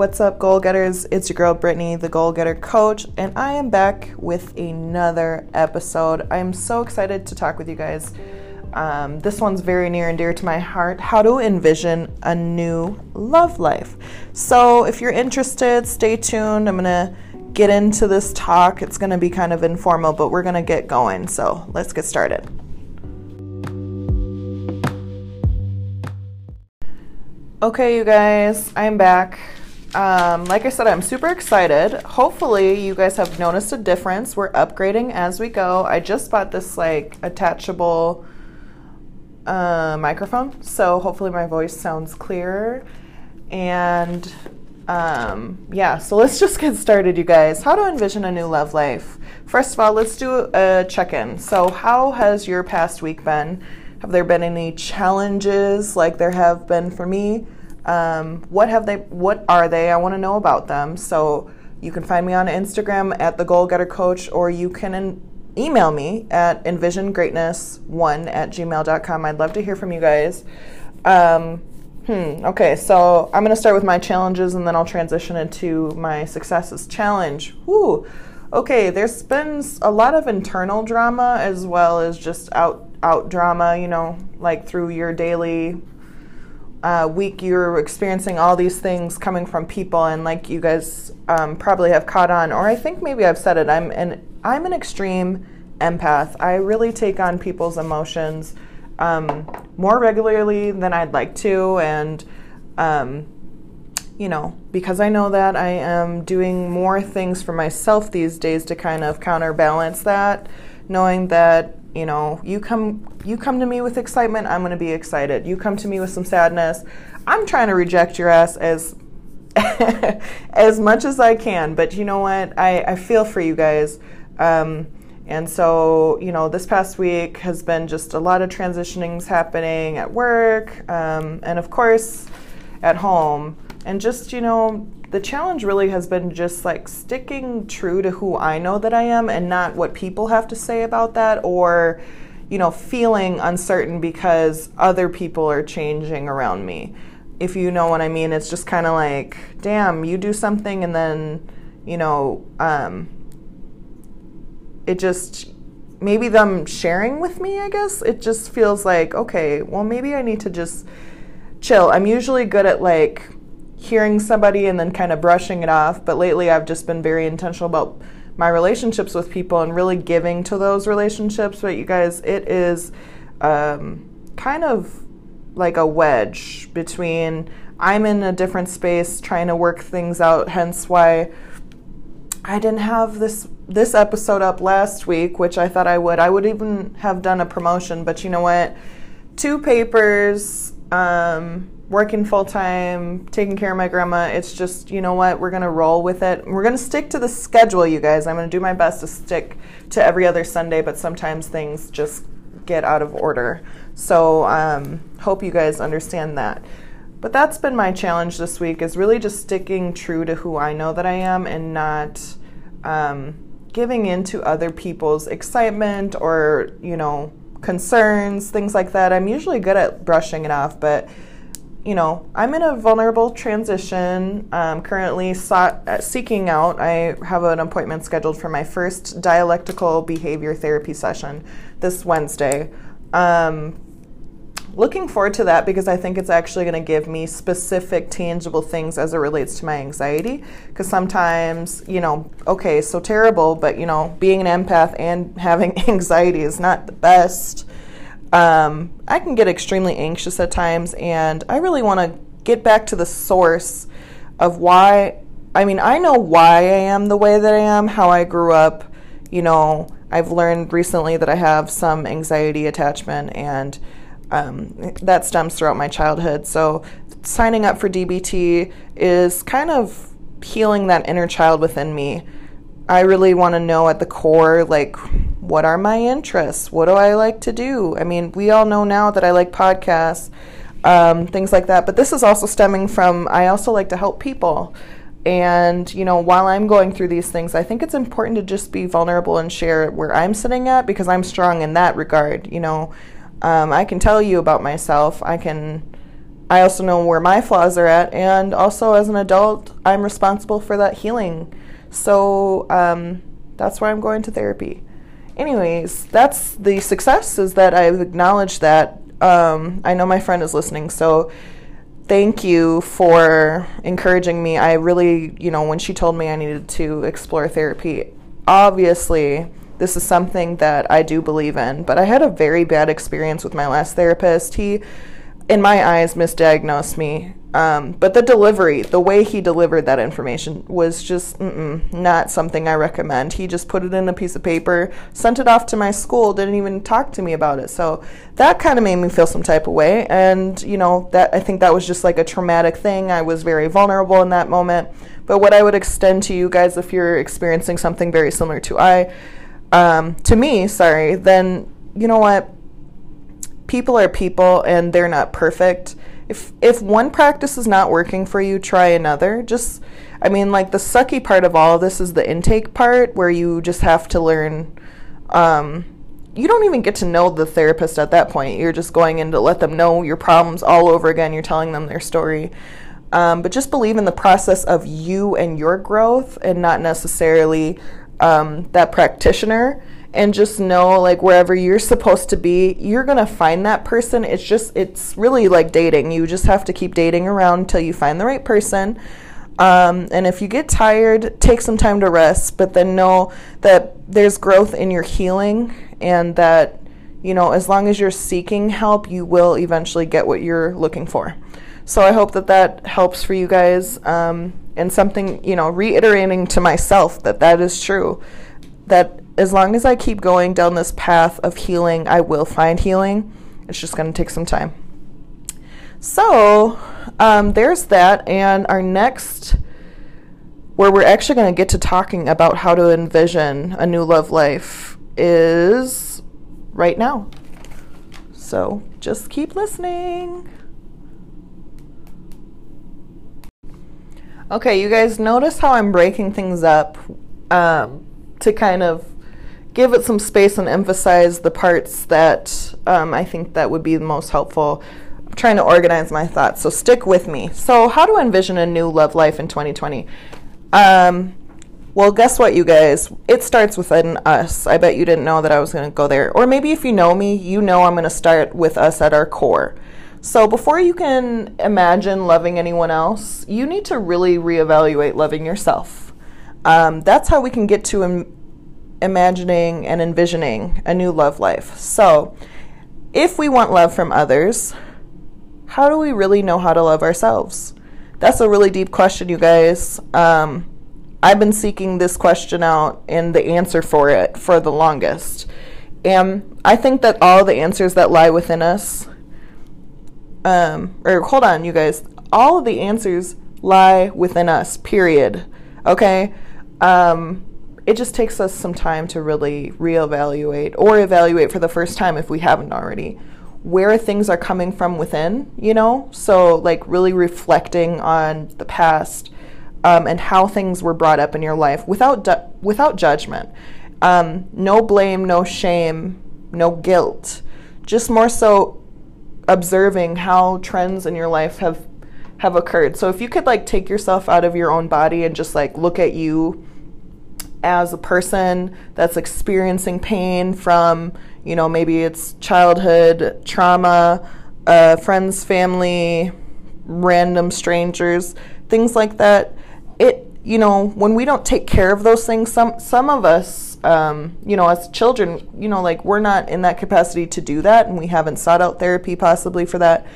What's up, goal getters? It's your girl Brittany, the goal getter coach, and I am back with another episode. I'm so excited to talk with you guys. Um, this one's very near and dear to my heart how to envision a new love life. So, if you're interested, stay tuned. I'm going to get into this talk. It's going to be kind of informal, but we're going to get going. So, let's get started. Okay, you guys, I'm back. Um, like I said, I'm super excited. Hopefully, you guys have noticed a difference. We're upgrading as we go. I just bought this like attachable uh, microphone, so hopefully, my voice sounds clearer. And um, yeah, so let's just get started, you guys. How to envision a new love life. First of all, let's do a check in. So, how has your past week been? Have there been any challenges like there have been for me? Um, what have they? What are they? I want to know about them. So you can find me on Instagram at the Goal Getter Coach, or you can in, email me at envisiongreatness1 at gmail.com. I'd love to hear from you guys. Um, hmm. Okay, so I'm going to start with my challenges, and then I'll transition into my successes. Challenge. Whoo. Okay, there's been a lot of internal drama as well as just out out drama, you know, like through your daily uh, week, you're experiencing all these things coming from people, and like you guys um, probably have caught on, or I think maybe I've said it. I'm an I'm an extreme empath. I really take on people's emotions um, more regularly than I'd like to, and um, you know, because I know that I am doing more things for myself these days to kind of counterbalance that, knowing that you know you come you come to me with excitement i'm going to be excited. You come to me with some sadness i'm trying to reject your ass as as much as i can but you know what? I, I feel for you guys. Um, and so you know this past week has been just a lot of transitionings happening at work um, and of course at home. And just you know the challenge really has been just like sticking true to who I know that I am and not what people have to say about that or, you know, feeling uncertain because other people are changing around me. If you know what I mean, it's just kind of like, damn, you do something and then, you know, um, it just maybe them sharing with me, I guess. It just feels like, okay, well, maybe I need to just chill. I'm usually good at like hearing somebody and then kind of brushing it off. But lately, I've just been very intentional about my relationships with people and really giving to those relationships. But you guys, it is um, kind of like a wedge between I'm in a different space trying to work things out, hence why I didn't have this this episode up last week, which I thought I would. I would even have done a promotion, but you know what? Two papers, um, working full time, taking care of my grandma. It's just, you know what, we're going to roll with it. We're going to stick to the schedule, you guys. I'm going to do my best to stick to every other Sunday, but sometimes things just get out of order. So, um, hope you guys understand that. But that's been my challenge this week is really just sticking true to who I know that I am and not um, giving in to other people's excitement or, you know, concerns, things like that. I'm usually good at brushing it off, but you know, I'm in a vulnerable transition. Um, currently sought, uh, seeking out. I have an appointment scheduled for my first dialectical behavior therapy session this Wednesday. Um, looking forward to that because I think it's actually going to give me specific, tangible things as it relates to my anxiety. Because sometimes, you know, okay, so terrible, but you know, being an empath and having anxiety is not the best um, I can get extremely anxious at times, and I really want to get back to the source of why. I mean, I know why I am the way that I am, how I grew up. You know, I've learned recently that I have some anxiety attachment, and um, that stems throughout my childhood. So, signing up for DBT is kind of healing that inner child within me. I really want to know at the core, like, what are my interests? What do I like to do? I mean, we all know now that I like podcasts, um, things like that. But this is also stemming from I also like to help people. And, you know, while I'm going through these things, I think it's important to just be vulnerable and share where I'm sitting at because I'm strong in that regard. You know, um, I can tell you about myself. I can I also know where my flaws are at, and also as an adult, I'm responsible for that healing. So um, that's why I'm going to therapy. Anyways, that's the success is that I've acknowledged that. Um, I know my friend is listening, so thank you for encouraging me. I really, you know, when she told me I needed to explore therapy, obviously this is something that I do believe in, but I had a very bad experience with my last therapist. He, in my eyes, misdiagnosed me. Um, but the delivery, the way he delivered that information was just not something I recommend. He just put it in a piece of paper, sent it off to my school, didn't even talk to me about it. So that kind of made me feel some type of way. And, you know, that I think that was just like a traumatic thing. I was very vulnerable in that moment. But what I would extend to you guys if you're experiencing something very similar to I, um, to me, sorry, then you know what? People are people and they're not perfect. If if one practice is not working for you, try another. Just I mean, like the sucky part of all of this is the intake part where you just have to learn um, you don't even get to know the therapist at that point. You're just going in to let them know your problems all over again. You're telling them their story. Um, but just believe in the process of you and your growth and not necessarily um, that practitioner and just know like wherever you're supposed to be you're gonna find that person. It's just it's really like dating. You just have to keep dating around until you find the right person. Um, and if you get tired take some time to rest but then know that there's growth in your healing and that you know as long as you're seeking help you will eventually get what you're looking for. So i hope that that helps for you guys. Um, and something, you know, reiterating to myself that that is true. That as long as I keep going down this path of healing, I will find healing. It's just going to take some time. So, um, there's that. And our next, where we're actually going to get to talking about how to envision a new love life, is right now. So, just keep listening. Okay, you guys notice how I'm breaking things up um, to kind of give it some space and emphasize the parts that um, I think that would be the most helpful. I'm trying to organize my thoughts, so stick with me. So, how to envision a new love life in 2020? Um, well, guess what, you guys? It starts within us. I bet you didn't know that I was going to go there. Or maybe if you know me, you know I'm going to start with us at our core. So before you can imagine loving anyone else, you need to really reevaluate loving yourself. Um, that's how we can get to Im- imagining and envisioning a new love life. So, if we want love from others, how do we really know how to love ourselves? That's a really deep question, you guys. Um, I've been seeking this question out and the answer for it for the longest. And I think that all the answers that lie within us um, or hold on, you guys, all of the answers lie within us, period. Okay? Um, it just takes us some time to really reevaluate or evaluate for the first time if we haven't already where things are coming from within, you know? So, like, really reflecting on the past um, and how things were brought up in your life without, du- without judgment. Um, no blame, no shame, no guilt. Just more so observing how trends in your life have have occurred. So if you could like take yourself out of your own body and just like look at you as a person that's experiencing pain from, you know, maybe it's childhood trauma, uh, friends, family, random strangers, things like that. It, you know, when we don't take care of those things, some some of us um, you know, as children, you know, like we're not in that capacity to do that, and we haven't sought out therapy possibly for that.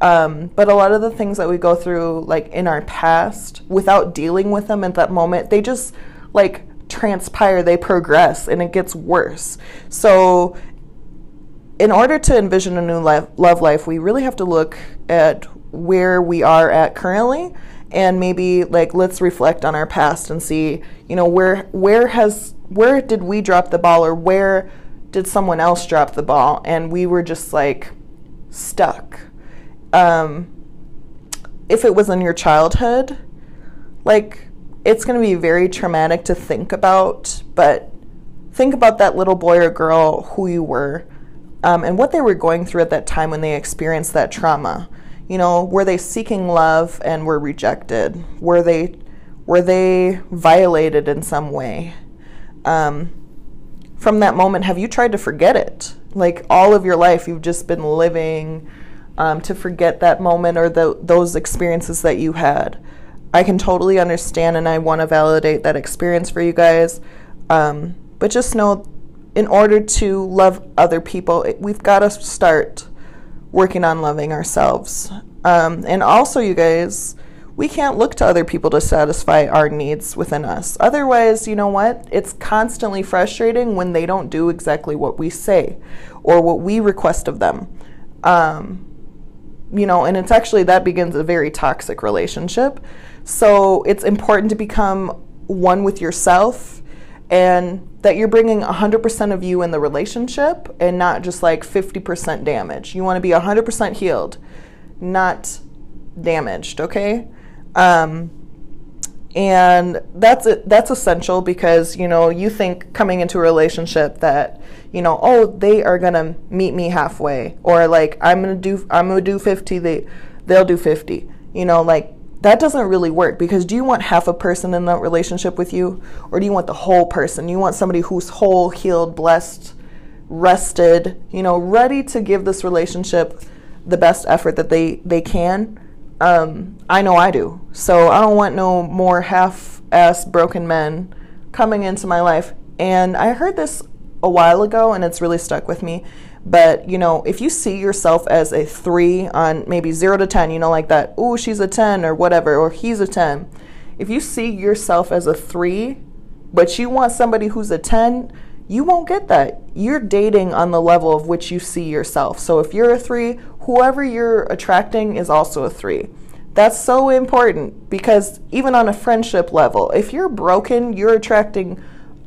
Um, but a lot of the things that we go through, like in our past, without dealing with them at that moment, they just like transpire, they progress, and it gets worse. So, in order to envision a new life, love life, we really have to look at where we are at currently and maybe like let's reflect on our past and see you know where where has where did we drop the ball or where did someone else drop the ball and we were just like stuck um, if it was in your childhood like it's going to be very traumatic to think about but think about that little boy or girl who you were um, and what they were going through at that time when they experienced that trauma You know, were they seeking love and were rejected? Were they were they violated in some way? Um, from that moment, have you tried to forget it? Like all of your life, you've just been living um, to forget that moment or the, those experiences that you had. I can totally understand and I want to validate that experience for you guys. Um, but just know, in order to love other people, we've got to start working on loving ourselves. Um, and also, you guys, we can't look to other people to satisfy our needs within us. Otherwise, you know what? It's constantly frustrating when they don't do exactly what we say or what we request of them. Um, you know, and it's actually that begins a very toxic relationship. So it's important to become one with yourself and that you're bringing 100% of you in the relationship and not just like 50% damage. You want to be 100% healed, not damaged, okay? Um, and that's it, that's essential because you know you think coming into a relationship that you know oh they are gonna meet me halfway or like I'm gonna do I'm gonna do 50 they they'll do 50 you know like that doesn't really work because do you want half a person in that relationship with you or do you want the whole person you want somebody who's whole healed blessed rested you know ready to give this relationship the best effort that they they can um, I know I do. So I don't want no more half ass broken men coming into my life. And I heard this a while ago and it's really stuck with me. But, you know, if you see yourself as a three on maybe zero to 10, you know, like that, oh, she's a 10 or whatever, or he's a 10. If you see yourself as a three, but you want somebody who's a 10, you won't get that. You're dating on the level of which you see yourself. So if you're a three, whoever you're attracting is also a three. That's so important because even on a friendship level, if you're broken, you're attracting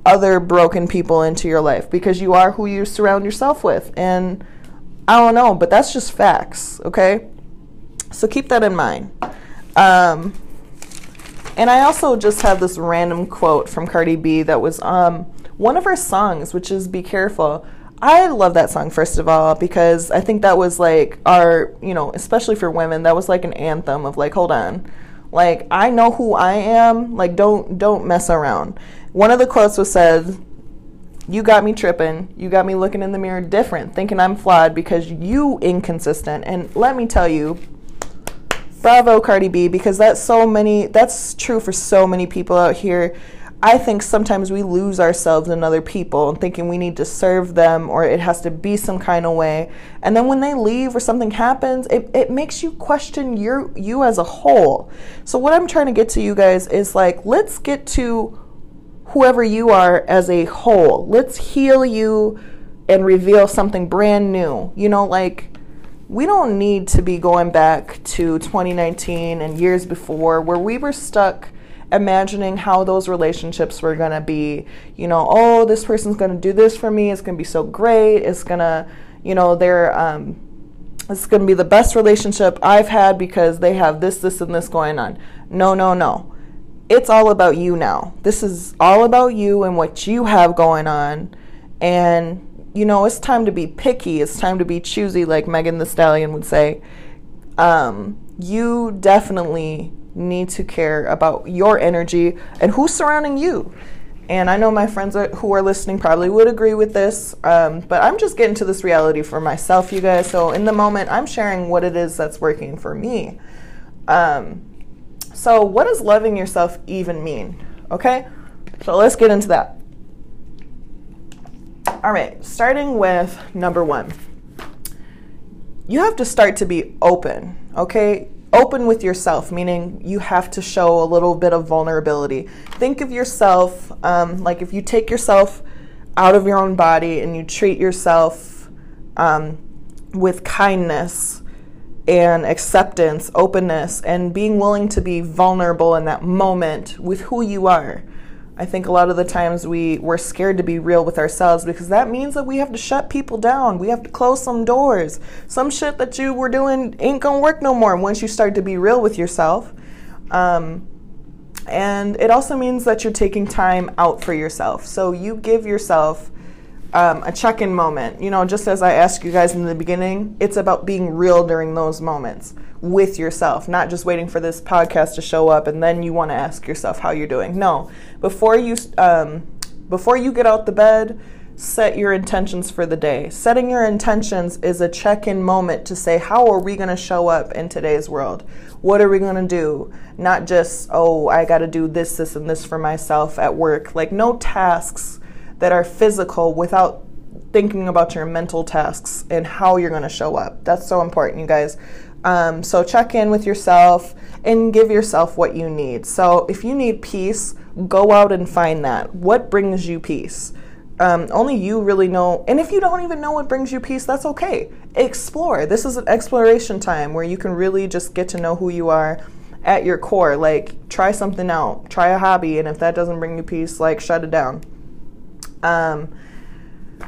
other broken people into your life because you are who you surround yourself with. And I don't know, but that's just facts, okay? So keep that in mind. Um, and I also just have this random quote from Cardi B that was um, one of her songs, which is Be Careful. I love that song, first of all, because I think that was like our, you know, especially for women, that was like an anthem of like, hold on. Like, I know who I am. Like, don't don't mess around. One of the quotes was said, you got me tripping. You got me looking in the mirror different, thinking I'm flawed because you inconsistent. And let me tell you, bravo Cardi B because that's so many that's true for so many people out here I think sometimes we lose ourselves in other people and thinking we need to serve them or it has to be some kind of way. And then when they leave or something happens, it, it makes you question your you as a whole. So what I'm trying to get to you guys is like let's get to whoever you are as a whole. Let's heal you and reveal something brand new. You know, like we don't need to be going back to 2019 and years before where we were stuck imagining how those relationships were going to be. You know, oh, this person's going to do this for me. It's going to be so great. It's going to, you know, they're, um, it's going to be the best relationship I've had because they have this, this, and this going on. No, no, no. It's all about you now. This is all about you and what you have going on. And, you know, it's time to be picky. It's time to be choosy, like Megan Thee Stallion would say. Um, you definitely need to care about your energy and who's surrounding you. And I know my friends who are listening probably would agree with this, um, but I'm just getting to this reality for myself, you guys. So in the moment, I'm sharing what it is that's working for me. Um, so, what does loving yourself even mean? Okay, so let's get into that. All right, starting with number one, you have to start to be open. Okay, open with yourself, meaning you have to show a little bit of vulnerability. Think of yourself um, like if you take yourself out of your own body and you treat yourself um, with kindness and acceptance, openness, and being willing to be vulnerable in that moment with who you are. I think a lot of the times we we're scared to be real with ourselves because that means that we have to shut people down. We have to close some doors. Some shit that you were doing ain't gonna work no more once you start to be real with yourself. Um, and it also means that you're taking time out for yourself. So you give yourself um, a check in moment. You know, just as I asked you guys in the beginning, it's about being real during those moments with yourself, not just waiting for this podcast to show up and then you want to ask yourself how you're doing. No, before you um, before you get out the bed, set your intentions for the day. Setting your intentions is a check in moment to say, how are we going to show up in today's world? What are we going to do? Not just, oh, I got to do this, this, and this for myself at work. Like, no tasks that are physical without thinking about your mental tasks and how you're going to show up. That's so important, you guys. Um, so, check in with yourself and give yourself what you need. So, if you need peace, go out and find that. What brings you peace? um, only you really know. And if you don't even know what brings you peace, that's okay. Explore. This is an exploration time where you can really just get to know who you are at your core. Like, try something out, try a hobby, and if that doesn't bring you peace, like, shut it down. Um,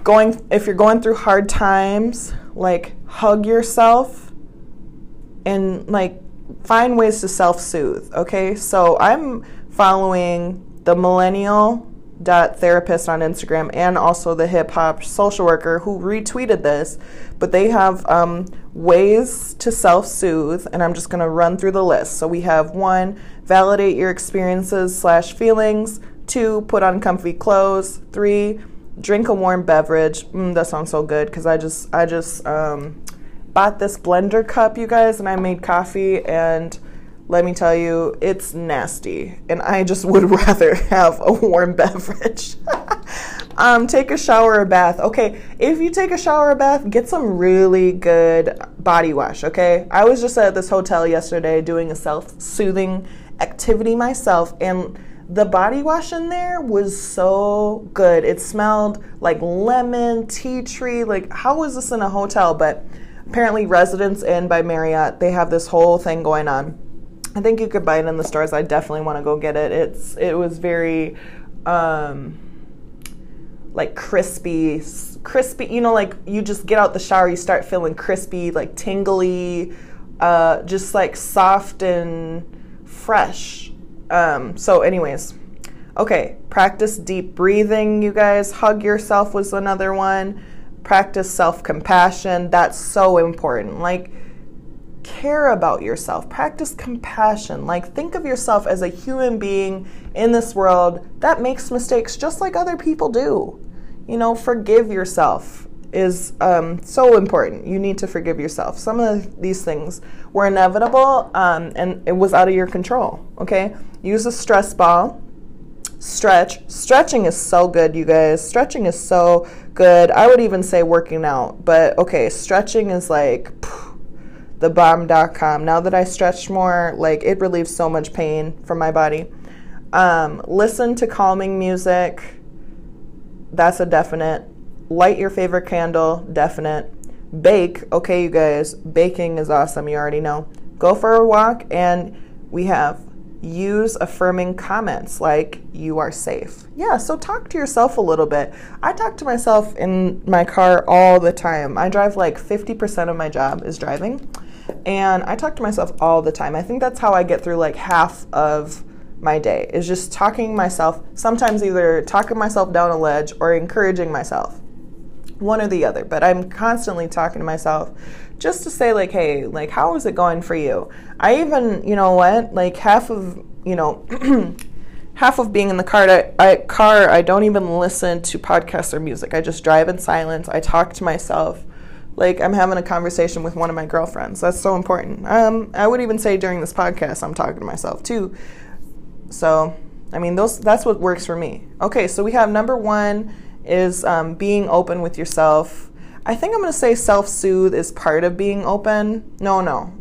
going, if you're going through hard times, like, hug yourself and, like, find ways to self soothe, okay? So, I'm following the millennial dot therapist on Instagram and also the hip hop social worker who retweeted this. But they have um, ways to self soothe, and I'm just to run through the list. So we have one, validate your experiences slash feelings. Two, put on comfy clothes. Three, drink a warm beverage. Mm, that sounds so good because I just I just um, bought this blender cup, you guys, and I made coffee and let me tell you, it's nasty. And I just would rather have a warm beverage. um, take a shower or bath. Okay, if you take a shower or bath, get some really good body wash, okay? I was just at this hotel yesterday doing a self soothing activity myself, and the body wash in there was so good. It smelled like lemon, tea tree. Like, how was this in a hotel? But apparently, Residence Inn by Marriott, they have this whole thing going on I think you could buy it in the stores. I definitely want to go get it. It's it was very um like crispy crispy, you know like you just get out the shower, you start feeling crispy, like tingly, uh just like soft and fresh. Um so anyways, okay, practice deep breathing, you guys. Hug yourself was another one. Practice self-compassion. That's so important. Like care about yourself. Practice compassion. Like, think of yourself as a human being in this world that makes mistakes just like other people do. You know, forgive yourself is um, so important. You need to forgive yourself. Some of these things were inevitable um, and it was out of your control. Okay? Use a stress ball. Stretch. Stretching is so good, you guys. Stretching is so good. I would even say working out, but okay, stretching is like. Phew, thebomb.com. Now that I stretch more, like it relieves so much pain from my body. Um, listen to calming music. That's a definite. Light your favorite candle. Definite. Bake. Okay, you guys. Baking is awesome. You already know. Go for a walk, and we have use affirming comments like you are safe. Yeah, so talk to yourself a little bit. I talk to myself in my car all the time. I drive like 50% of my job is driving. And I talk to myself all the time. I think that's how I get through like half of my day is just talking myself, sometimes either talking myself down a ledge or encouraging myself. One or the other, but I'm constantly talking to myself just to say like, hey, like how is it going for you? I even, you know what, like half of, you know, half of being in the car, I, I, car, I don't even listen to podcasts or music. I just drive in silence. I talk to myself like I'm having a conversation with one of my girlfriends. That's so important. Um, I would even say during this podcast, I'm talking to myself too. So, I mean, those that's what works for me. Okay, so we have number one is um, being open with yourself. I think I'm going to say self soothe is part of being open. No, no.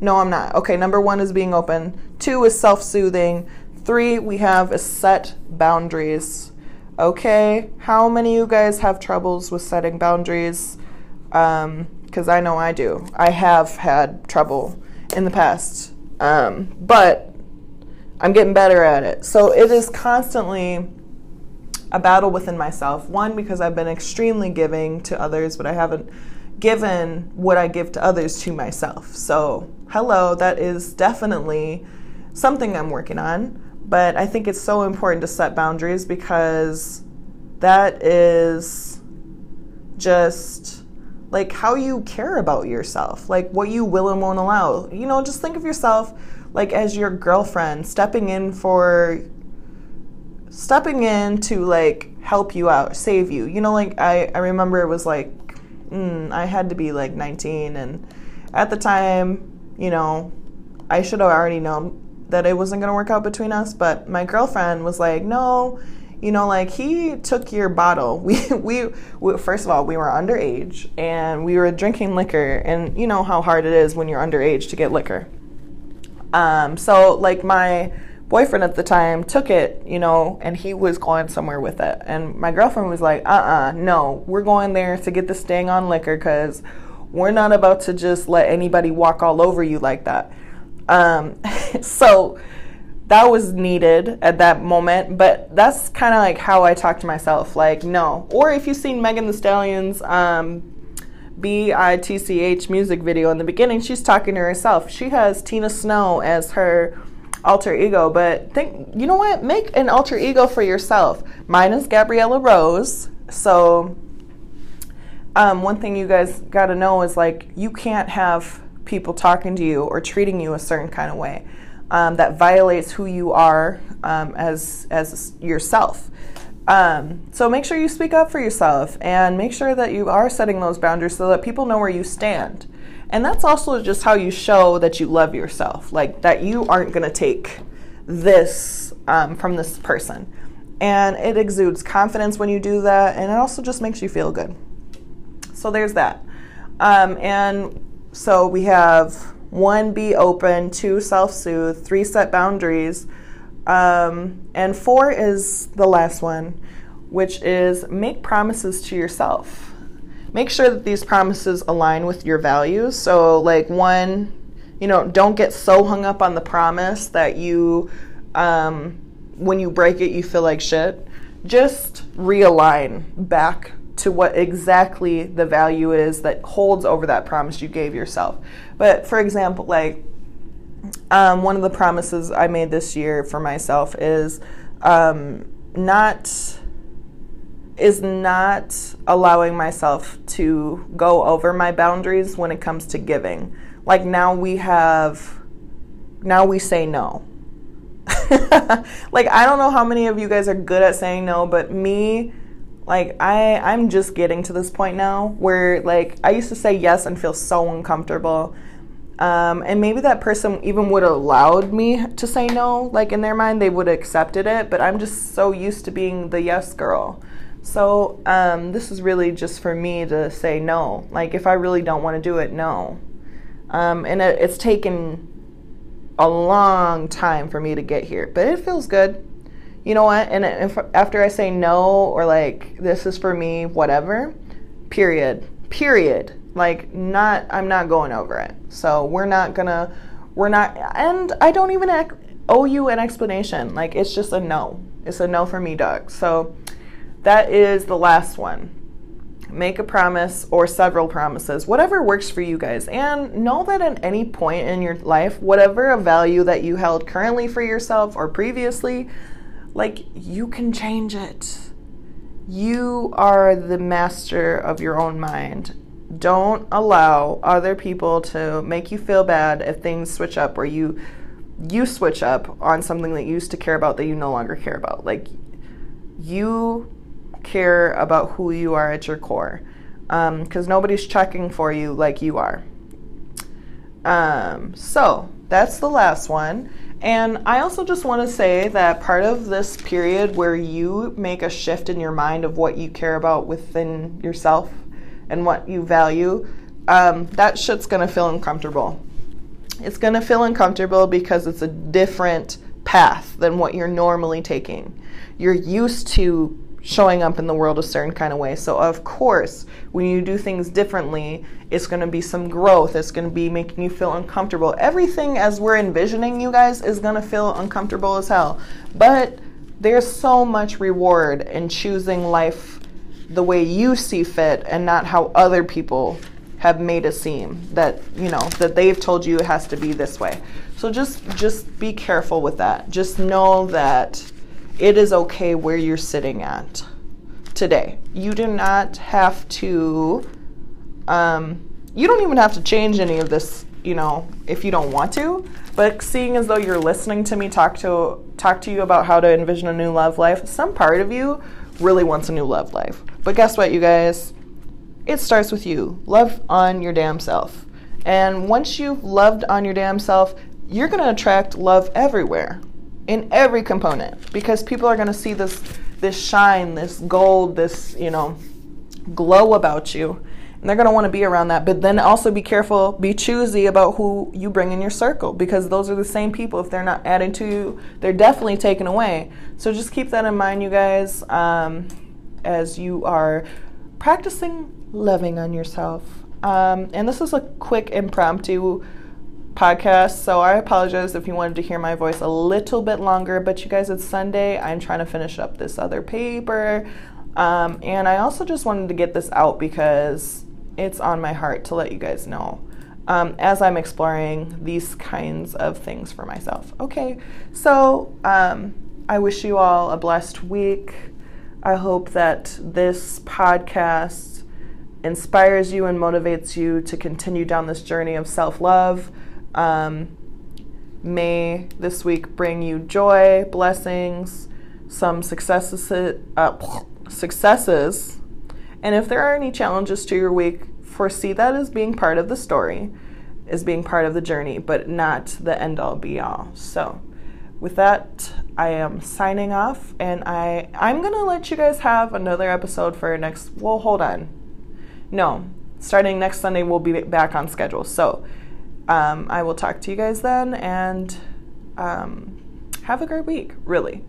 No, I'm not. Okay, number one is being open. Two is self soothing. Three, we have a set boundaries. Okay, how many of you guys have troubles with setting boundaries? because um, I know I do. I have had trouble in the past, um, but I'm getting better at it. So it is constantly a battle within myself. One, because I've been extremely giving to others, but I haven't given what I give to others to myself. So, hello, that is definitely something I'm working on. But I think it's so important to set boundaries because that is just like how you care about yourself, like what you will and won't allow. You know, just think of yourself like as your girlfriend stepping in for stepping in to like help you out, save you. You know, like I, I remember it was like mm, I had to be like 19 and at the time, you know, I should have already known that it wasn't to work out between us, but my girlfriend was like, "No, you know, like he took your bottle. We, we, we, first of all, we were underage and we were drinking liquor, and you know how hard it is when you're underage to get liquor. Um, so like my boyfriend at the time took it, you know, and he was going somewhere with it, and my girlfriend was like, "Uh, uh no, we're going there to get this dang on liquor because we're not about to just let anybody walk all over you like that." Um, so that was needed at that moment, but that's kind of like how I talk to myself, like no. Or if you've seen Megan Thee Stallion's um, B I T C H music video in the beginning, she's talking to herself. She has Tina Snow as her alter ego, but think you know what? Make an alter ego for yourself. Mine is Gabriella Rose. So um, one thing you guys got to know is like you can't have people talking to you or treating you a certain kind of way um, that violates who you are um, as as yourself. Um, so make sure you speak up for yourself and make sure that you are setting those boundaries so that people know where you stand. And that's also just how you show that you love yourself, like that you aren't going to take this um, from this person. And it exudes confidence when you do that, and it also just makes you feel good. So there's that. Um, and so we have one, be open, two, self soothe, three, set boundaries, um, and four is the last one, which is make promises to yourself. Make sure that these promises align with your values. So, like, one, you know, don't get so hung up on the promise that you, um, when you break it, you feel like shit. Just realign back to what exactly the value is that holds over that promise you gave yourself. But for example, like um, one of the promises I made this year for myself is um, not is not allowing myself to go over my boundaries when it comes to giving. Like now we have now we say no. like I don't know how many of you guys are good at saying no, but me like I I'm just getting to this point now where like I used to say yes and feel so uncomfortable. Um, and maybe that person even would have allowed me to say no. Like in their mind, they would have accepted it. But I'm just so used to being the yes girl. So um, this is really just for me to say no. Like if I really don't want to do it, no. Um, and it, it's taken a long time for me to get here, but it feels good you know what? And if, after I say no or like this is for me, whatever, period, period. Like not, I'm not going over it. So we're not gonna, we're not, and I don't even owe you an explanation. Like it's just a no. It's a no for me, Doug. So that is the last one. Make a promise or several promises, whatever works for you guys. And know that at any point in your life, whatever a value that you held currently for yourself or previously, like, you can change it. You are the master of your own mind. Don't allow other people to make you feel bad if things switch up or you you switch up on something that you used to care about that you no longer care about. Like you care about who you are at your core because um, nobody's checking for you like you are. Um, so that's the last one. And I also just want to say that part of this period where you make a shift in your mind of what you care about within yourself and what you value, um, that shit's going to feel uncomfortable. It's going to feel uncomfortable because it's a different path than what you're normally taking. You're used to showing up in the world a certain kind of way. So, of course, when you do things differently, it's going to be some growth. It's going to be making you feel uncomfortable. Everything as we're envisioning you guys is going to feel uncomfortable as hell. But there's so much reward in choosing life the way you see fit and not how other people have made it seem that you know that they've told you it has to be this way so just just be careful with that just know that it is okay where you're sitting at today. You do not have to, um, you don't even have to change any of this, you know, if you don't want to. But seeing as though you're listening to me talk to talk to you about how to envision a new love life, some part of you really wants a new love life. But guess what, you guys? It starts with you. Love on your damn self. And once you've loved on your damn self, you're going to attract love everywhere in every component because people are going to see this this shine, this gold, this, you know, glow about you. And they're going to want to be around that. But then also be careful, be choosy about who you bring in your circle because those are the same people. If they're not adding to you, they're definitely taken away. So just keep that in mind, you guys, um, as you are practicing loving on yourself. Um, and this is a quick impromptu podcast. So I apologize if you wanted to hear my voice a little bit longer, but you guys, it's Sunday. I'm trying to finish up this other paper. Um, and I also just wanted to get this out because it's on my heart to let you guys know um, as I'm exploring these kinds of things for myself. Okay, so um, I wish you all a blessed week. I hope that this podcast inspires you and motivates you to continue down this journey of self love. Um, may this week bring you joy, blessings, some successes, uh, successes. And if there are any challenges to your week, foresee that as being part of the story, as being part of the journey, but not the end all be all. So, with that, I am signing off, and I I'm gonna let you guys have another episode for next. Well, hold on. No, starting next Sunday, we'll be back on schedule. So um, I will talk to you guys then and um, have a great week, really.